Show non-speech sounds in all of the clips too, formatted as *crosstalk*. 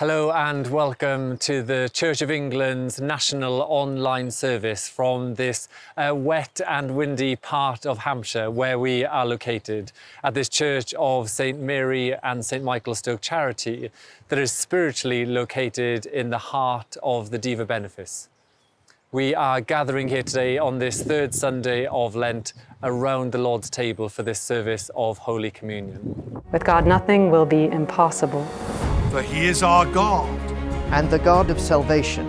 Hello and welcome to the Church of England's national online service from this uh, wet and windy part of Hampshire where we are located at this Church of St Mary and St Michael Stoke Charity that is spiritually located in the heart of the Dever Benefice. We are gathering here today on this third Sunday of Lent around the Lord's table for this service of Holy Communion. With God, nothing will be impossible. For he is our God. And the God of salvation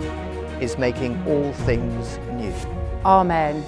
is making all things new. Amen.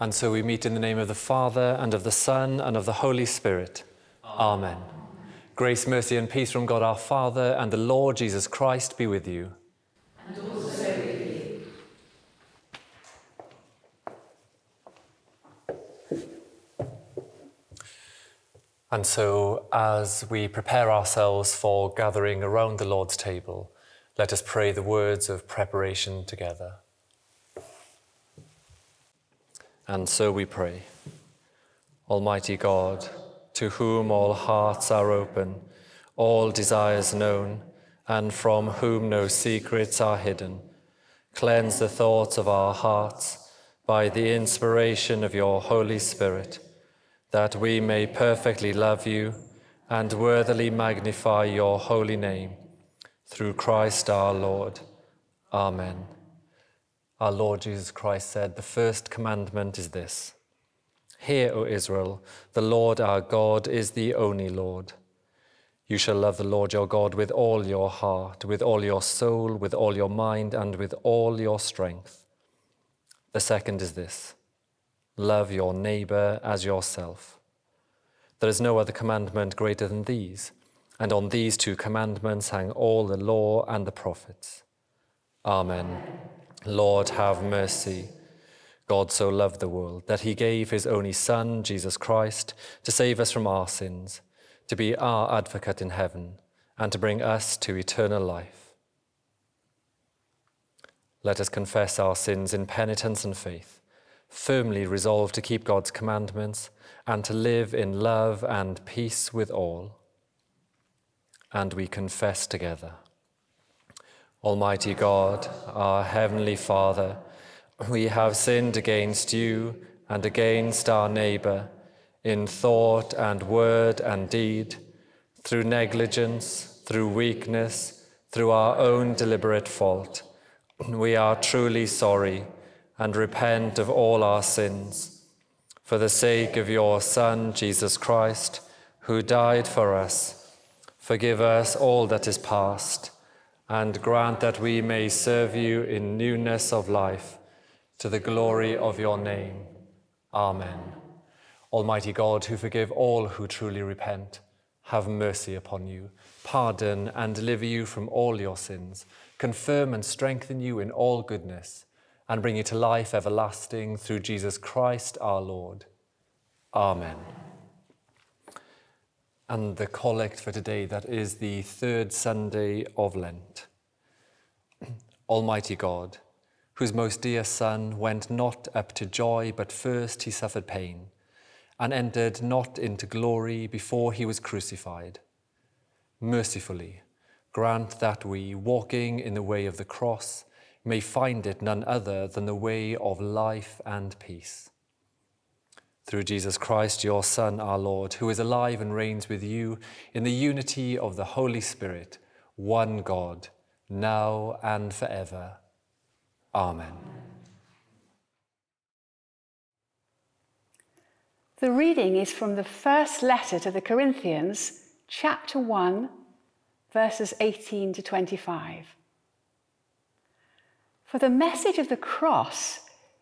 And so we meet in the name of the Father, and of the Son, and of the Holy Spirit. Amen. Grace, mercy, and peace from God our Father and the Lord Jesus Christ be with you. And so, as we prepare ourselves for gathering around the Lord's table, let us pray the words of preparation together. And so we pray. Almighty God, to whom all hearts are open, all desires known, and from whom no secrets are hidden, cleanse the thoughts of our hearts by the inspiration of your Holy Spirit that we may perfectly love you and worthily magnify your holy name. Through Christ our Lord. Amen. Our Lord Jesus Christ said, The first commandment is this Hear, O Israel, the Lord our God is the only Lord. You shall love the Lord your God with all your heart, with all your soul, with all your mind, and with all your strength. The second is this love your neighbor as yourself. There is no other commandment greater than these, and on these two commandments hang all the law and the prophets. Amen. Lord, have mercy. God so loved the world that he gave his only Son, Jesus Christ, to save us from our sins, to be our advocate in heaven, and to bring us to eternal life. Let us confess our sins in penitence and faith firmly resolved to keep God's commandments and to live in love and peace with all. and we confess together. Almighty God, our heavenly Father, we have sinned against you and against our neighbor in thought and word and deed, through negligence, through weakness, through our own deliberate fault. We are truly sorry and repent of all our sins. For the sake of your Son, Jesus Christ, who died for us, forgive us all that is past, and grant that we may serve you in newness of life, to the glory of your name. Amen. Almighty God, who forgive all who truly repent, have mercy upon you, pardon and deliver you from all your sins, confirm and strengthen you in all goodness, and bring you to life everlasting through Jesus Christ our Lord. Amen. And the collect for today, that is the third Sunday of Lent. *clears throat* Almighty God, whose most dear Son went not up to joy, but first he suffered pain, and entered not into glory before he was crucified. Mercifully, grant that we, walking in the way of the cross, may find it none other than the way of life and peace. Through Jesus Christ, your Son, our Lord, who is alive and reigns with you in the unity of the Holy Spirit, one God, now and forever. Amen. The reading is from the first letter to the Corinthians, chapter 1, verses 18 to 25. For the message of the cross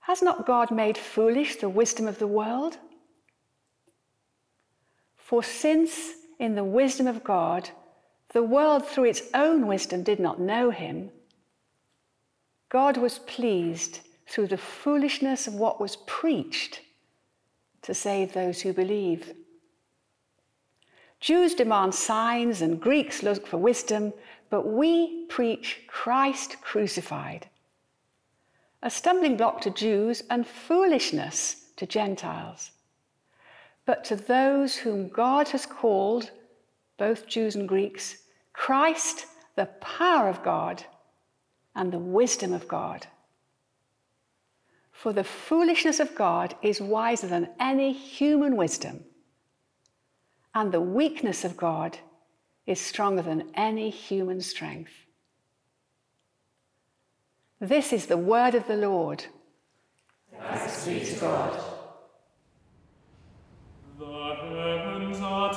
Has not God made foolish the wisdom of the world? For since in the wisdom of God, the world through its own wisdom did not know him, God was pleased through the foolishness of what was preached to save those who believe. Jews demand signs and Greeks look for wisdom, but we preach Christ crucified a stumbling block to Jews and foolishness to Gentiles. But to those whom God has called, both Jews and Greeks, Christ, the power of God and the wisdom of God. For the foolishness of God is wiser than any human wisdom, and the weakness of God is stronger than any human strength. This is the word of the Lord. Thanks be to God. The heavens are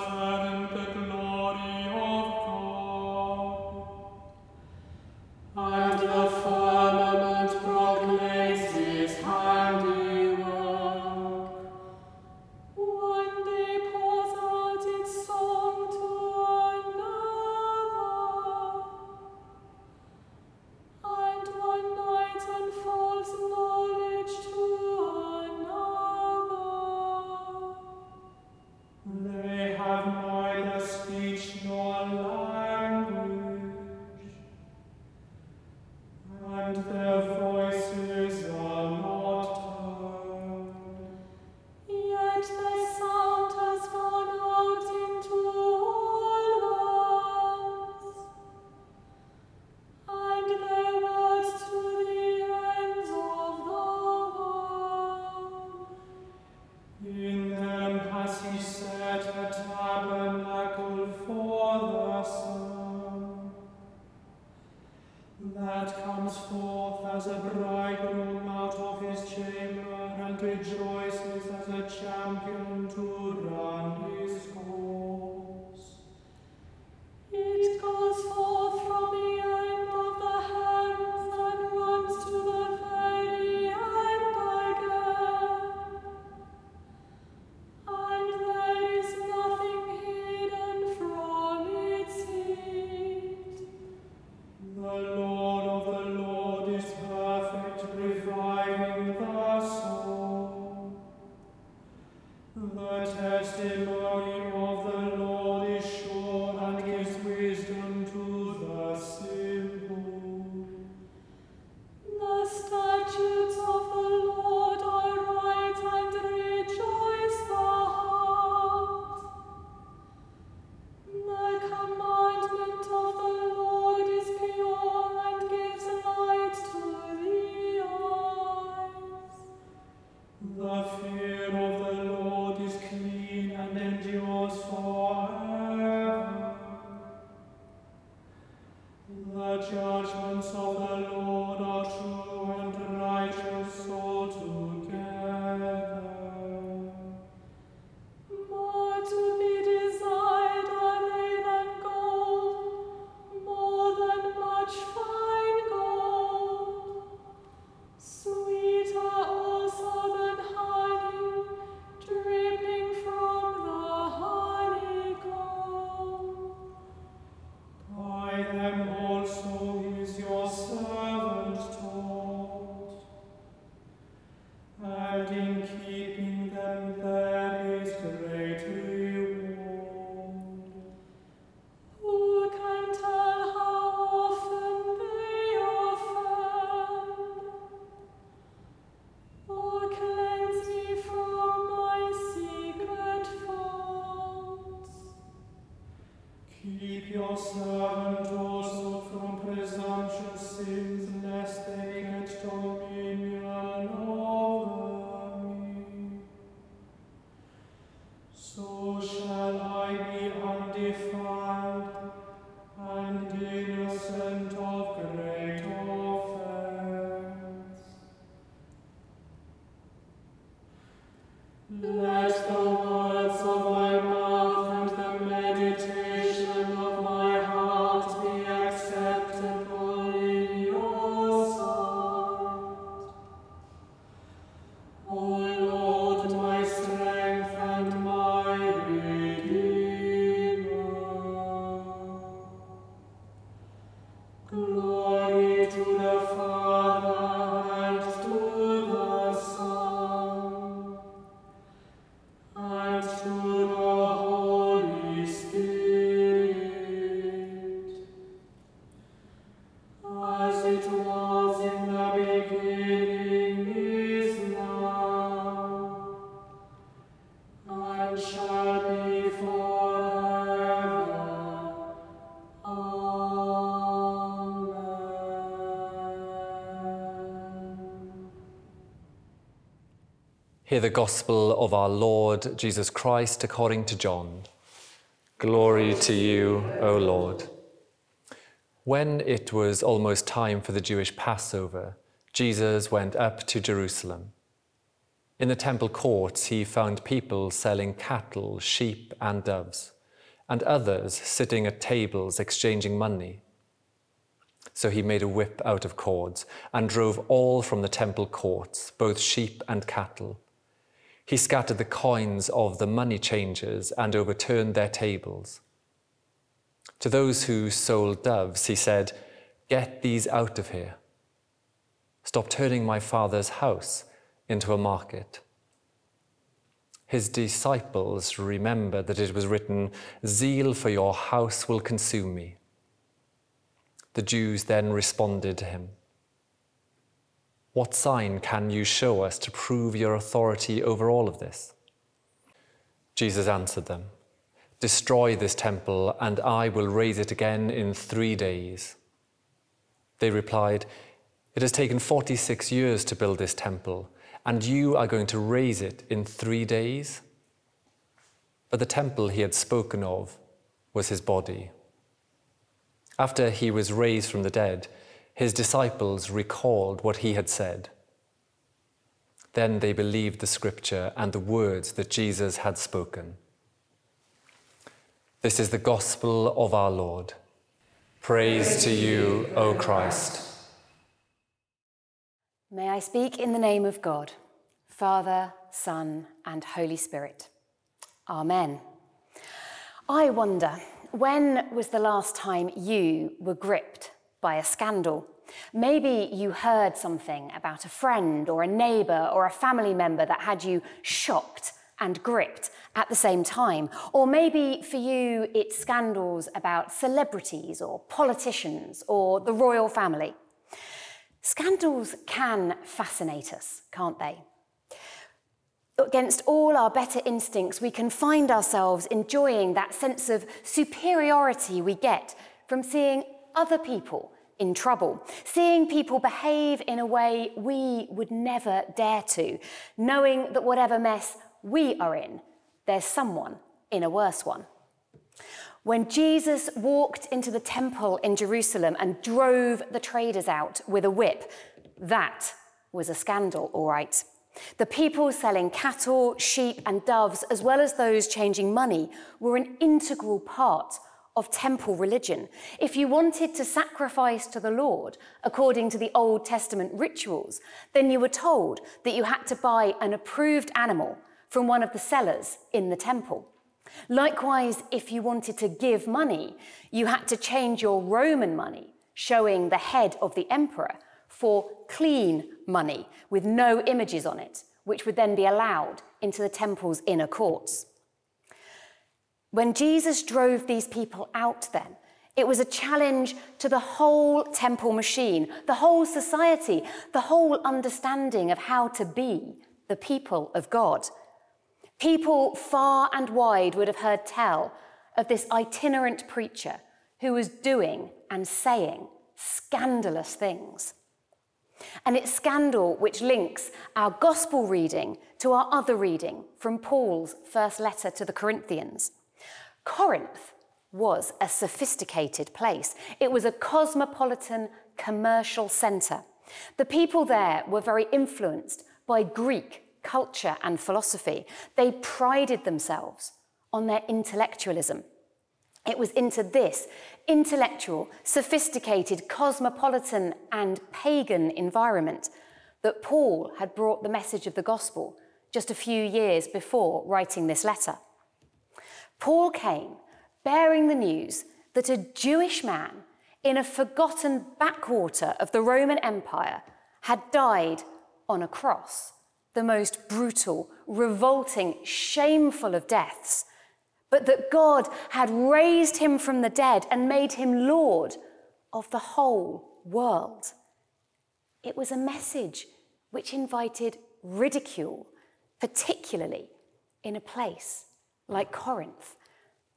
testimony of Keep Hear the gospel of our Lord Jesus Christ according to John. Glory to you, O Lord. When it was almost time for the Jewish Passover, Jesus went up to Jerusalem. In the temple courts, he found people selling cattle, sheep, and doves, and others sitting at tables exchanging money. So he made a whip out of cords and drove all from the temple courts, both sheep and cattle. He scattered the coins of the money changers and overturned their tables. To those who sold doves, he said, Get these out of here. Stop turning my father's house into a market. His disciples remembered that it was written, Zeal for your house will consume me. The Jews then responded to him, What sign can you show us to prove your authority over all of this? Jesus answered them, Destroy this temple, and I will raise it again in three days. They replied, It has taken 46 years to build this temple, and you are going to raise it in three days? But the temple he had spoken of was his body. After he was raised from the dead, his disciples recalled what he had said. Then they believed the scripture and the words that Jesus had spoken. This is the gospel of our Lord. Praise to you, O Christ. May I speak in the name of God, Father, Son, and Holy Spirit. Amen. I wonder, when was the last time you were gripped by a scandal? Maybe you heard something about a friend or a neighbour or a family member that had you shocked and gripped, at the same time. Or maybe for you, it's scandals about celebrities or politicians or the royal family. Scandals can fascinate us, can't they? Against all our better instincts, we can find ourselves enjoying that sense of superiority we get from seeing other people in trouble, seeing people behave in a way we would never dare to, knowing that whatever mess we are in, there's someone in a worse one. When Jesus walked into the temple in Jerusalem and drove the traders out with a whip, that was a scandal, all right. The people selling cattle, sheep, and doves, as well as those changing money, were an integral part of temple religion. If you wanted to sacrifice to the Lord according to the Old Testament rituals, then you were told that you had to buy an approved animal from one of the sellers in the temple. Likewise, if you wanted to give money, you had to change your Roman money, showing the head of the emperor, for clean money with no images on it, which would then be allowed into the temple's inner courts. When Jesus drove these people out, then, it was a challenge to the whole temple machine, the whole society, the whole understanding of how to be the people of God. People far and wide would have heard tell of this itinerant preacher who was doing and saying scandalous things. And it's scandal which links our gospel reading to our other reading from Paul's first letter to the Corinthians. Corinth was a sophisticated place, it was a cosmopolitan commercial centre. The people there were very influenced by Greek culture and philosophy. They prided themselves on their intellectualism. It was into this intellectual, sophisticated, cosmopolitan, and pagan environment that Paul had brought the message of the gospel just a few years before writing this letter. Paul came bearing the news that a Jewish man in a forgotten backwater of the Roman Empire had died on a cross, the most brutal, revolting, shameful of deaths but that God had raised him from the dead and made him Lord of the whole world. It was a message which invited ridicule, particularly in a place like Corinth.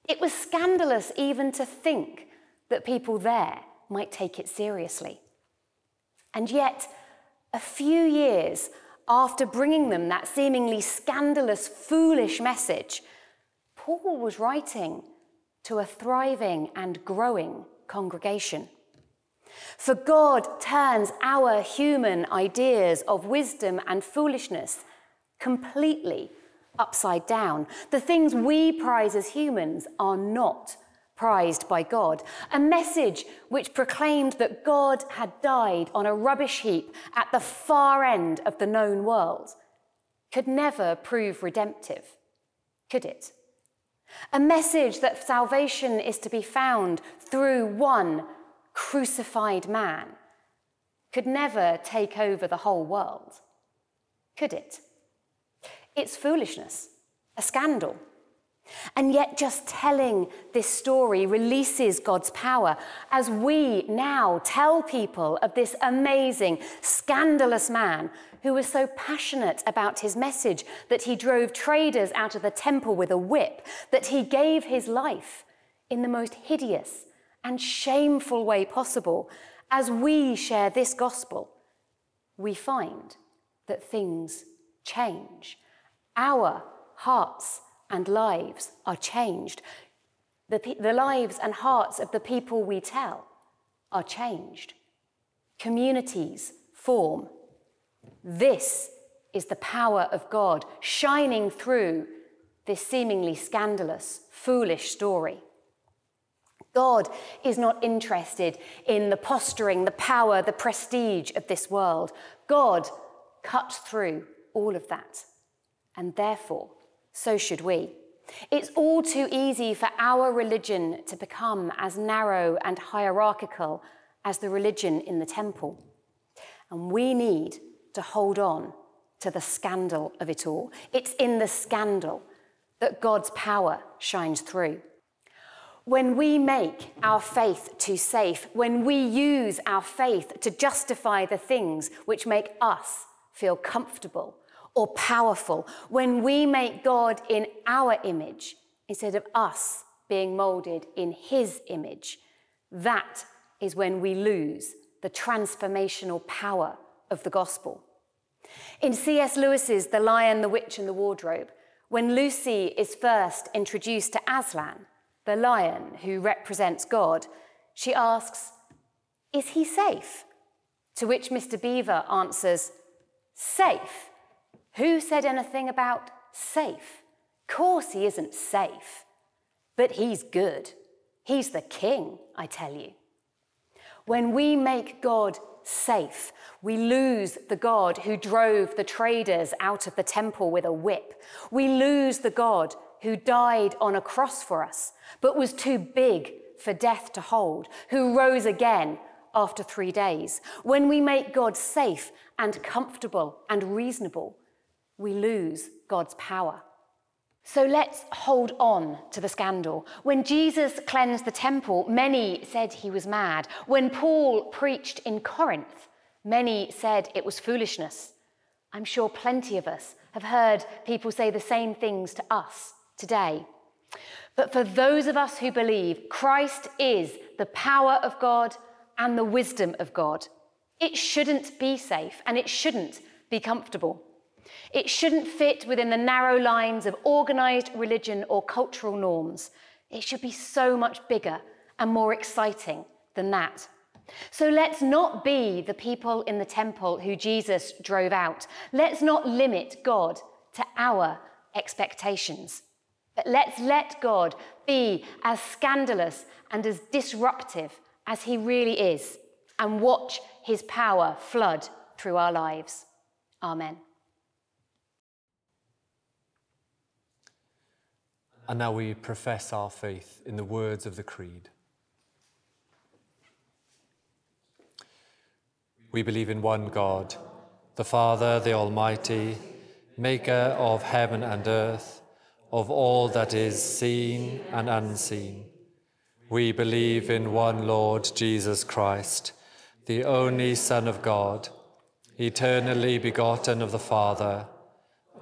It was scandalous even to think that people there might take it seriously. And yet, a few years after bringing them that seemingly scandalous, foolish message, Paul was writing to a thriving and growing congregation. For God turns our human ideas of wisdom and foolishness completely upside down. The things we prize as humans are not prized by God. A message which proclaimed that God had died on a rubbish heap at the far end of the known world could never prove redemptive, could it? A message that salvation is to be found through one crucified man could never take over the whole world, could it? It's foolishness, a scandal. And yet, just telling this story releases God's power as we now tell people of this amazing, scandalous man who was so passionate about his message that he drove traders out of the temple with a whip, that he gave his life in the most hideous and shameful way possible. As we share this gospel, we find that things change. Our hearts and lives are changed. The, the lives and hearts of the people we tell are changed. Communities form. This is the power of God shining through this seemingly scandalous, foolish story. God is not interested in the posturing, the power, the prestige of this world. God cut through all of that. And therefore, so should we. It's all too easy for our religion to become as narrow and hierarchical as the religion in the temple. And we need to hold on to the scandal of it all. It's in the scandal that God's power shines through. When we make our faith too safe, when we use our faith to justify the things which make us feel comfortable or powerful, when we make God in our image instead of us being moulded in his image, that is when we lose the transformational power of the gospel. In C.S. Lewis's The Lion, the Witch, and the Wardrobe, when Lucy is first introduced to Aslan, the lion who represents God, she asks, Is he safe? To which Mr. Beaver answers, Safe? Who said anything about safe? Course he isn't safe, but he's good. He's the king, I tell you. When we make God safe, we lose the God who drove the traders out of the temple with a whip. We lose the God who died on a cross for us, but was too big for death to hold, who rose again after three days. When we make God safe and comfortable and reasonable, we lose God's power. So let's hold on to the scandal. When Jesus cleansed the temple, many said he was mad. When Paul preached in Corinth, many said it was foolishness. I'm sure plenty of us have heard people say the same things to us today. But for those of us who believe, Christ is the power of God and the wisdom of God. It shouldn't be safe and it shouldn't be comfortable. It shouldn't fit within the narrow lines of organised religion or cultural norms. It should be so much bigger and more exciting than that. So let's not be the people in the temple who Jesus drove out. Let's not limit God to our expectations. But let's let God be as scandalous and as disruptive as he really is and watch his power flood through our lives. Amen. And now we profess our faith in the words of the Creed. We believe in one God, the Father, the Almighty, maker of heaven and earth, of all that is seen and unseen. We believe in one Lord Jesus Christ, the only Son of God, eternally begotten of the Father,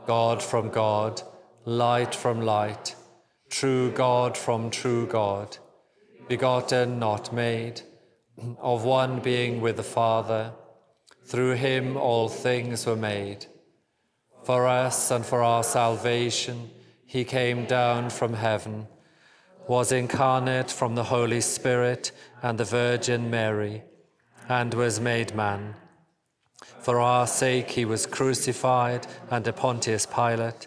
God from God, light from light true God from true God, begotten, not made, of one being with the Father. Through him all things were made. For us and for our salvation, he came down from heaven, was incarnate from the Holy Spirit and the Virgin Mary, and was made man. For our sake he was crucified under Pontius Pilate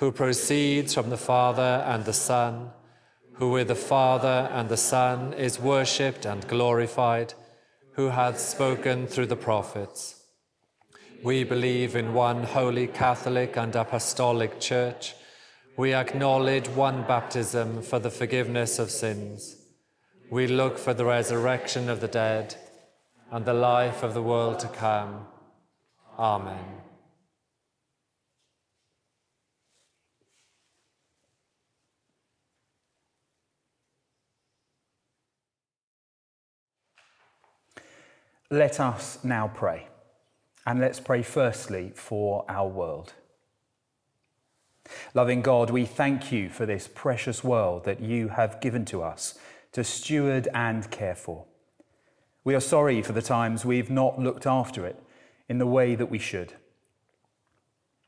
who proceeds from the Father and the Son, who with the Father and the Son is worshipped and glorified, who hath spoken through the prophets. We believe in one holy Catholic and Apostolic Church. We acknowledge one baptism for the forgiveness of sins. We look for the resurrection of the dead and the life of the world to come. Amen. Let us now pray. And let's pray firstly for our world. Loving God, we thank you for this precious world that you have given to us to steward and care for. We are sorry for the times we've not looked after it in the way that we should.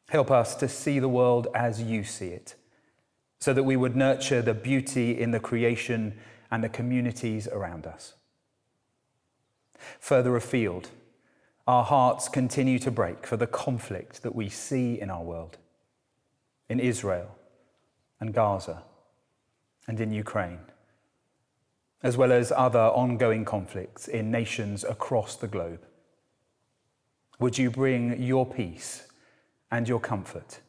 Help us to see the world as you see it, so that we would nurture the beauty in the creation and the communities around us. Further afield, our hearts continue to break for the conflict that we see in our world, in Israel and Gaza, and in Ukraine, as well as other ongoing conflicts in nations across the globe. Would you bring your peace and your comfort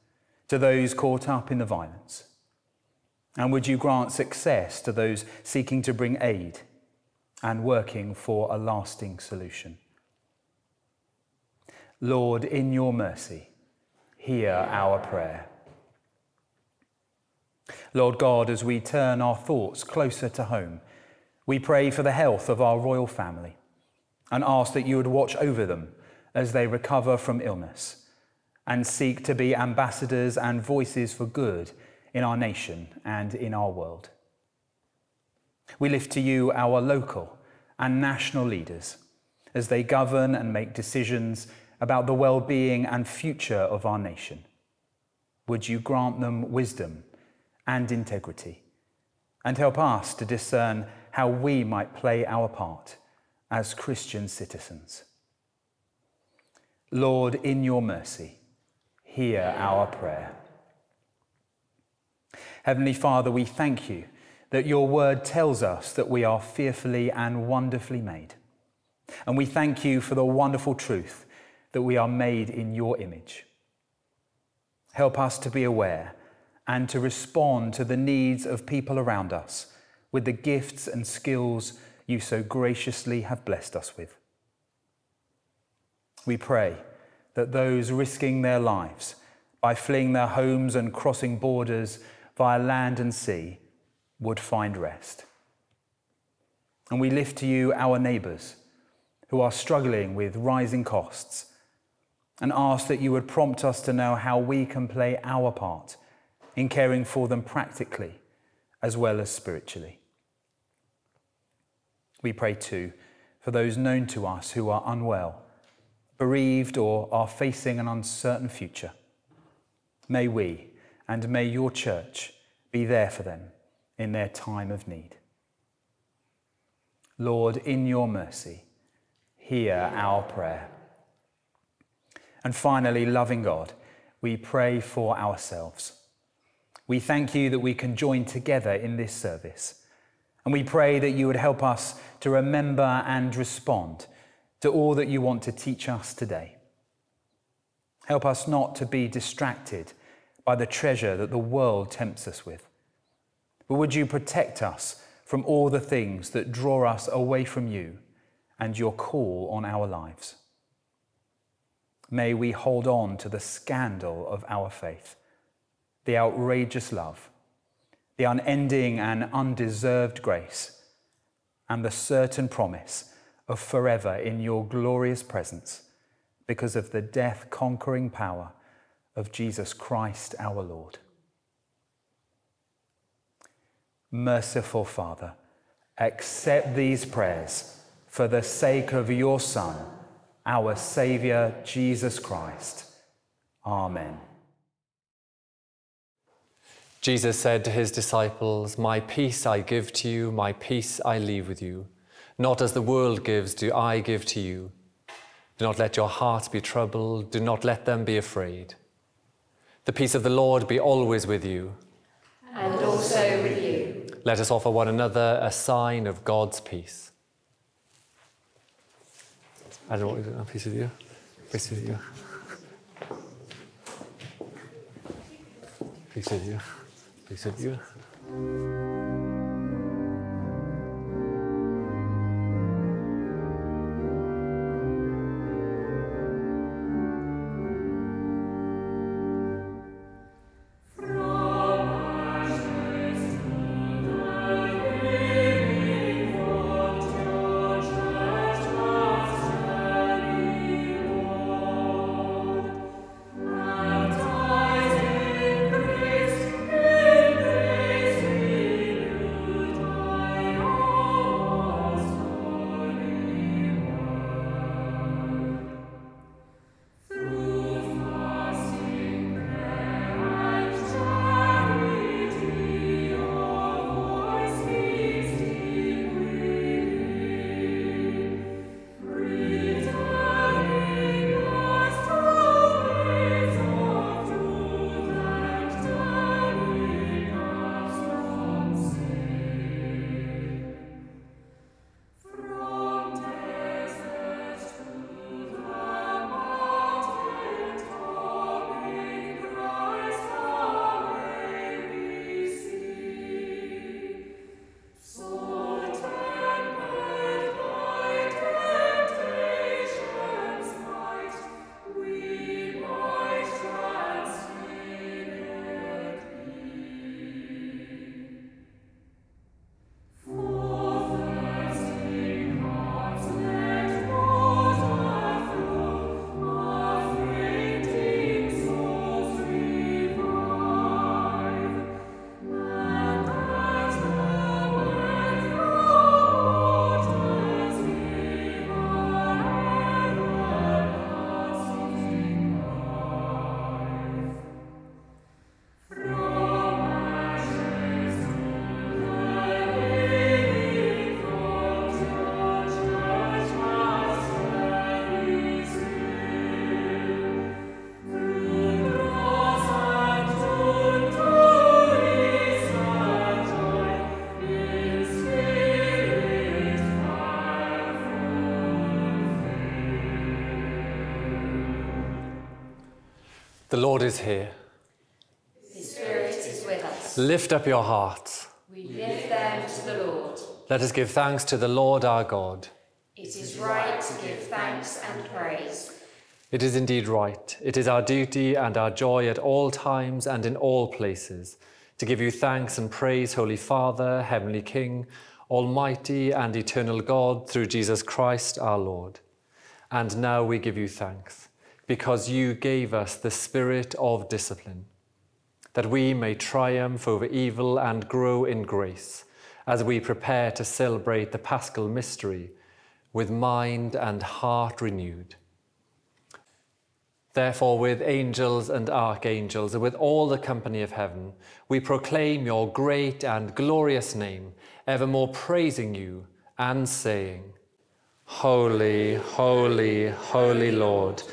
to those caught up in the violence? And would you grant success to those seeking to bring aid and working for a lasting solution? Lord, in your mercy, hear our prayer. Lord God, as we turn our thoughts closer to home, we pray for the health of our royal family and ask that you would watch over them as they recover from illness and seek to be ambassadors and voices for good in our nation and in our world. We lift to you our local and national leaders as they govern and make decisions about the well being and future of our nation. Would you grant them wisdom and integrity and help us to discern how we might play our part as Christian citizens? Lord, in your mercy, hear our prayer. Heavenly Father, we thank you that your word tells us that we are fearfully and wonderfully made. And we thank you for the wonderful truth that we are made in your image. Help us to be aware and to respond to the needs of people around us with the gifts and skills you so graciously have blessed us with. We pray that those risking their lives by fleeing their homes and crossing borders via land and sea would find rest. And we lift to you our neighbours who are struggling with rising costs and ask that you would prompt us to know how we can play our part in caring for them practically as well as spiritually. We pray too for those known to us who are unwell, bereaved, or are facing an uncertain future. May we and may your church be there for them in their time of need. Lord, in your mercy, hear our prayer. And finally, loving God, we pray for ourselves. We thank you that we can join together in this service. And we pray that you would help us to remember and respond to all that you want to teach us today. Help us not to be distracted by the treasure that the world tempts us with. But would you protect us from all the things that draw us away from you and your call on our lives? May we hold on to the scandal of our faith, the outrageous love, the unending and undeserved grace, and the certain promise of forever in your glorious presence because of the death conquering power of Jesus Christ our Lord. Merciful Father, accept these prayers for the sake of your Son, our Saviour, Jesus Christ. Amen. Jesus said to his disciples, My peace I give to you, my peace I leave with you. Not as the world gives, do I give to you. Do not let your hearts be troubled, do not let them be afraid. The peace of the Lord be always with you. And also with you. Let us offer one another a sign of God's peace. I don't want to peace with you. Peace with you. Peace with you. Peace with you. The Lord is here. His Spirit is with us. Lift up your hearts. We lift them to the Lord. Let us give thanks to the Lord our God. It is right to give thanks and praise. It is indeed right. It is our duty and our joy at all times and in all places to give you thanks and praise, Holy Father, Heavenly King, Almighty and eternal God, through Jesus Christ our Lord. And now we give you thanks because you gave us the spirit of discipline, that we may triumph over evil and grow in grace as we prepare to celebrate the paschal mystery with mind and heart renewed. Therefore, with angels and archangels, and with all the company of heaven, we proclaim your great and glorious name, evermore praising you and saying, Holy, holy, holy Lord,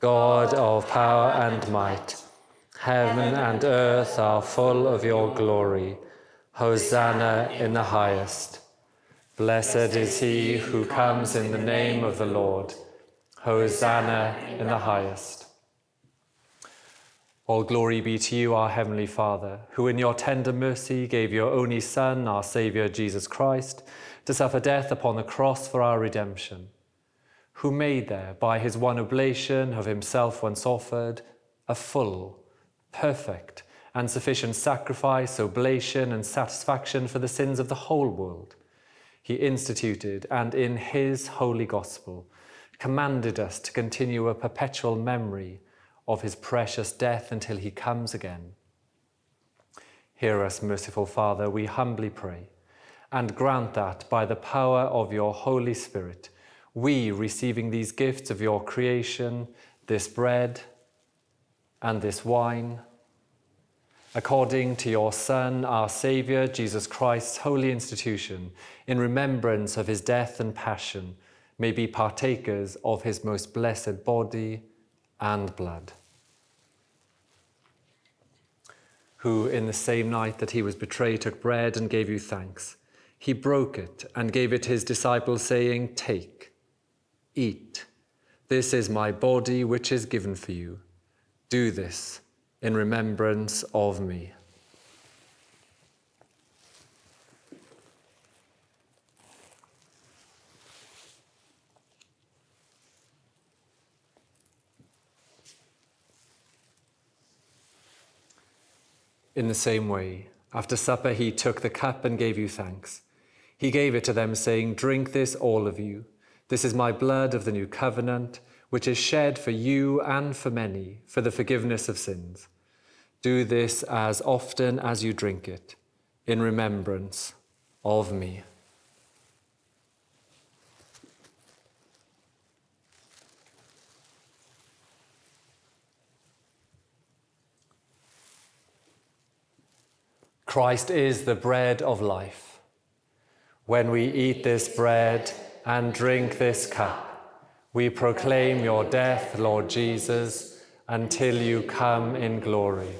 God of power and might, heaven and earth are full of your glory. Hosanna in the highest. Blessed is he who comes in the name of the Lord. Hosanna in the highest. All glory be to you, our Heavenly Father, who in your tender mercy gave your only Son, our Saviour Jesus Christ, to suffer death upon the cross for our redemption, who made there, by his one oblation of himself once offered, a full, perfect, and sufficient sacrifice, oblation, and satisfaction for the sins of the whole world. He instituted, and in his holy gospel, commanded us to continue a perpetual memory of his precious death until he comes again. Hear us, merciful Father, we humbly pray, and grant that by the power of your Holy Spirit, we, receiving these gifts of your creation, this bread and this wine, according to your Son, our Saviour, Jesus Christ's holy institution, in remembrance of his death and passion, may be partakers of his most blessed body and blood. Who, in the same night that he was betrayed, took bread and gave you thanks. He broke it and gave it his disciples, saying, Take, eat. This is my body, which is given for you. Do this in remembrance of me. In the same way, after supper, he took the cup and gave you thanks. He gave it to them, saying, Drink this, all of you. This is my blood of the new covenant, which is shed for you and for many for the forgiveness of sins. Do this as often as you drink it, in remembrance of me. Christ is the bread of life. When we eat this bread and drink this cup, we proclaim your death, Lord Jesus, until you come in glory.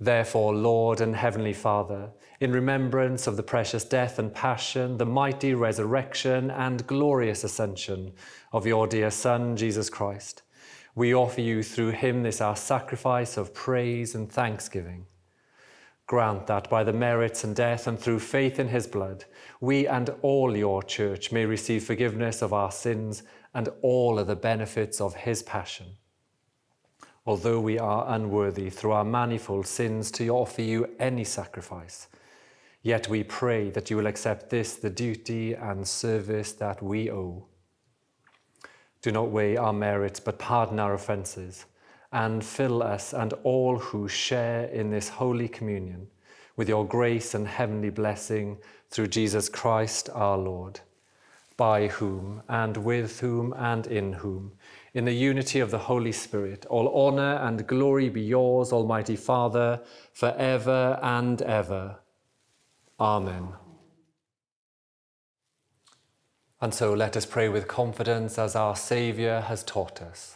Therefore, Lord and Heavenly Father, in remembrance of the precious death and passion, the mighty resurrection and glorious ascension of your dear Son, Jesus Christ, we offer you through him this our sacrifice of praise and thanksgiving. Grant that by the merits and death and through faith in his blood, we and all your church may receive forgiveness of our sins and all of the benefits of his passion. Although we are unworthy through our manifold sins to offer you any sacrifice, yet we pray that you will accept this, the duty and service that we owe. Do not weigh our merits, but pardon our offences and fill us and all who share in this holy communion with your grace and heavenly blessing through Jesus Christ our Lord, by whom and with whom and in whom, in the unity of the Holy Spirit, all honour and glory be yours, Almighty Father, for ever and ever. Amen. And so let us pray with confidence as our Saviour has taught us.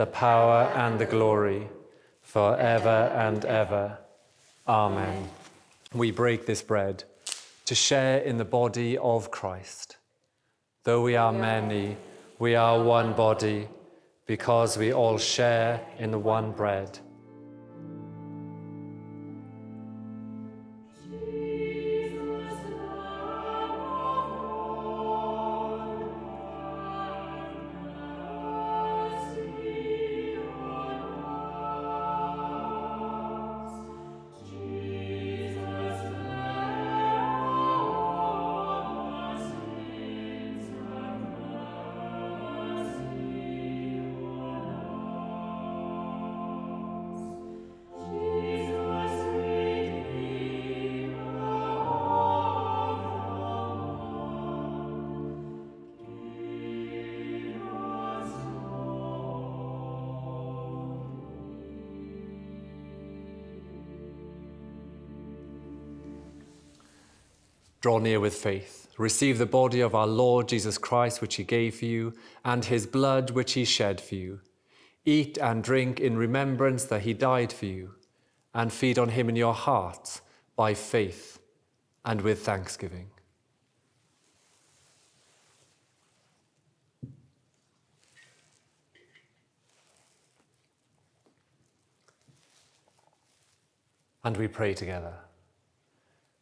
the power, and the glory, for ever and ever. Amen. We break this bread to share in the body of Christ. Though we are many, we are one body because we all share in the one bread. Draw near with faith. Receive the body of our Lord Jesus Christ, which he gave for you, and his blood, which he shed for you. Eat and drink in remembrance that he died for you, and feed on him in your hearts by faith and with thanksgiving. And we pray together.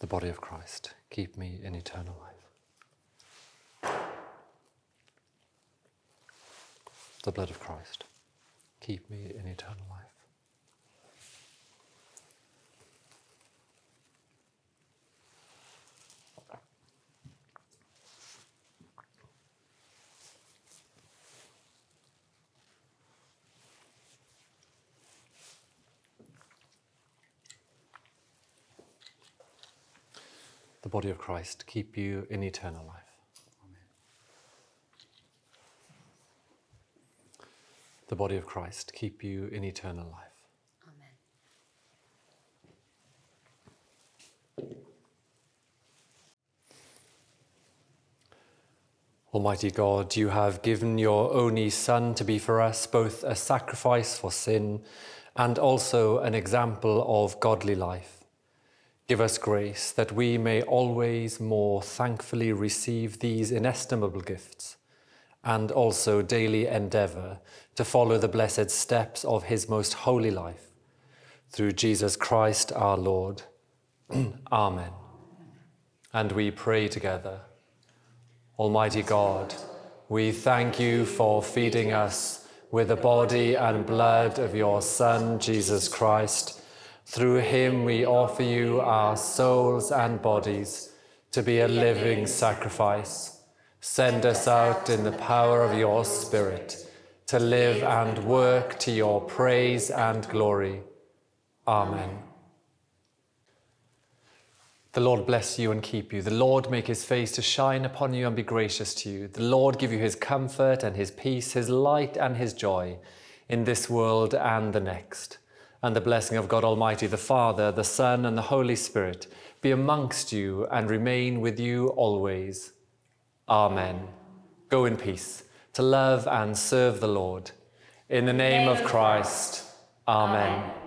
The body of Christ. Keep me in eternal life. The blood of Christ. Keep me in eternal life. the of Christ keep you in eternal life. Amen. The body of Christ keep you in eternal life. Amen. Almighty God, you have given your only Son to be for us both a sacrifice for sin and also an example of godly life. Give us grace that we may always more thankfully receive these inestimable gifts and also daily endeavour to follow the blessed steps of his most holy life. Through Jesus Christ our Lord. *clears throat* Amen. And we pray together. Almighty God, we thank you for feeding us with the body and blood of your Son, Jesus Christ through him we offer you our souls and bodies to be a living sacrifice. Send us out in the power of your Spirit to live and work to your praise and glory. Amen. The Lord bless you and keep you. The Lord make his face to shine upon you and be gracious to you. The Lord give you his comfort and his peace, his light and his joy in this world and the next and the blessing of God Almighty, the Father, the Son, and the Holy Spirit be amongst you and remain with you always. Amen. Go in peace to love and serve the Lord. In the name of Christ. Amen. God's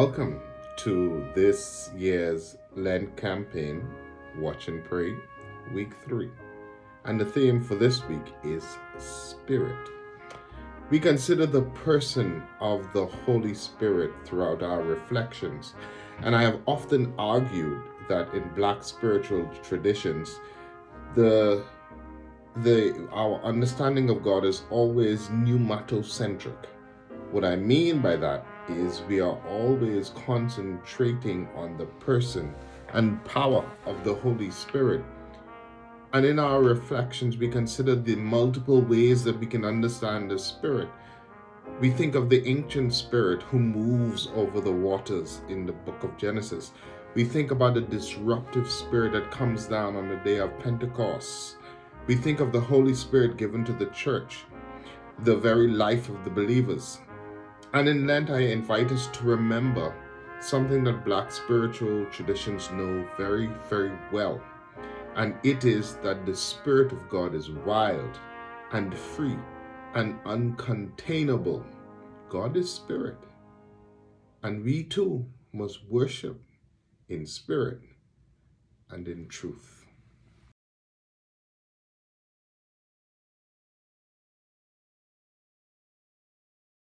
Welcome to this year's Lent campaign, Watch and Pray, week three. And the theme for this week is Spirit. We consider the person of the Holy Spirit throughout our reflections, and I have often argued that in black spiritual traditions, the the our understanding of God is always pneumatocentric. What I mean by that is we are always concentrating on the person and power of the Holy Spirit. And in our reflections, we consider the multiple ways that we can understand the Spirit. We think of the ancient Spirit who moves over the waters in the book of Genesis. We think about the disruptive Spirit that comes down on the day of Pentecost. We think of the Holy Spirit given to the church, the very life of the believers. And in Lent, I invite us to remember something that black spiritual traditions know very, very well. And it is that the Spirit of God is wild and free and uncontainable. God is Spirit. And we too must worship in spirit and in truth.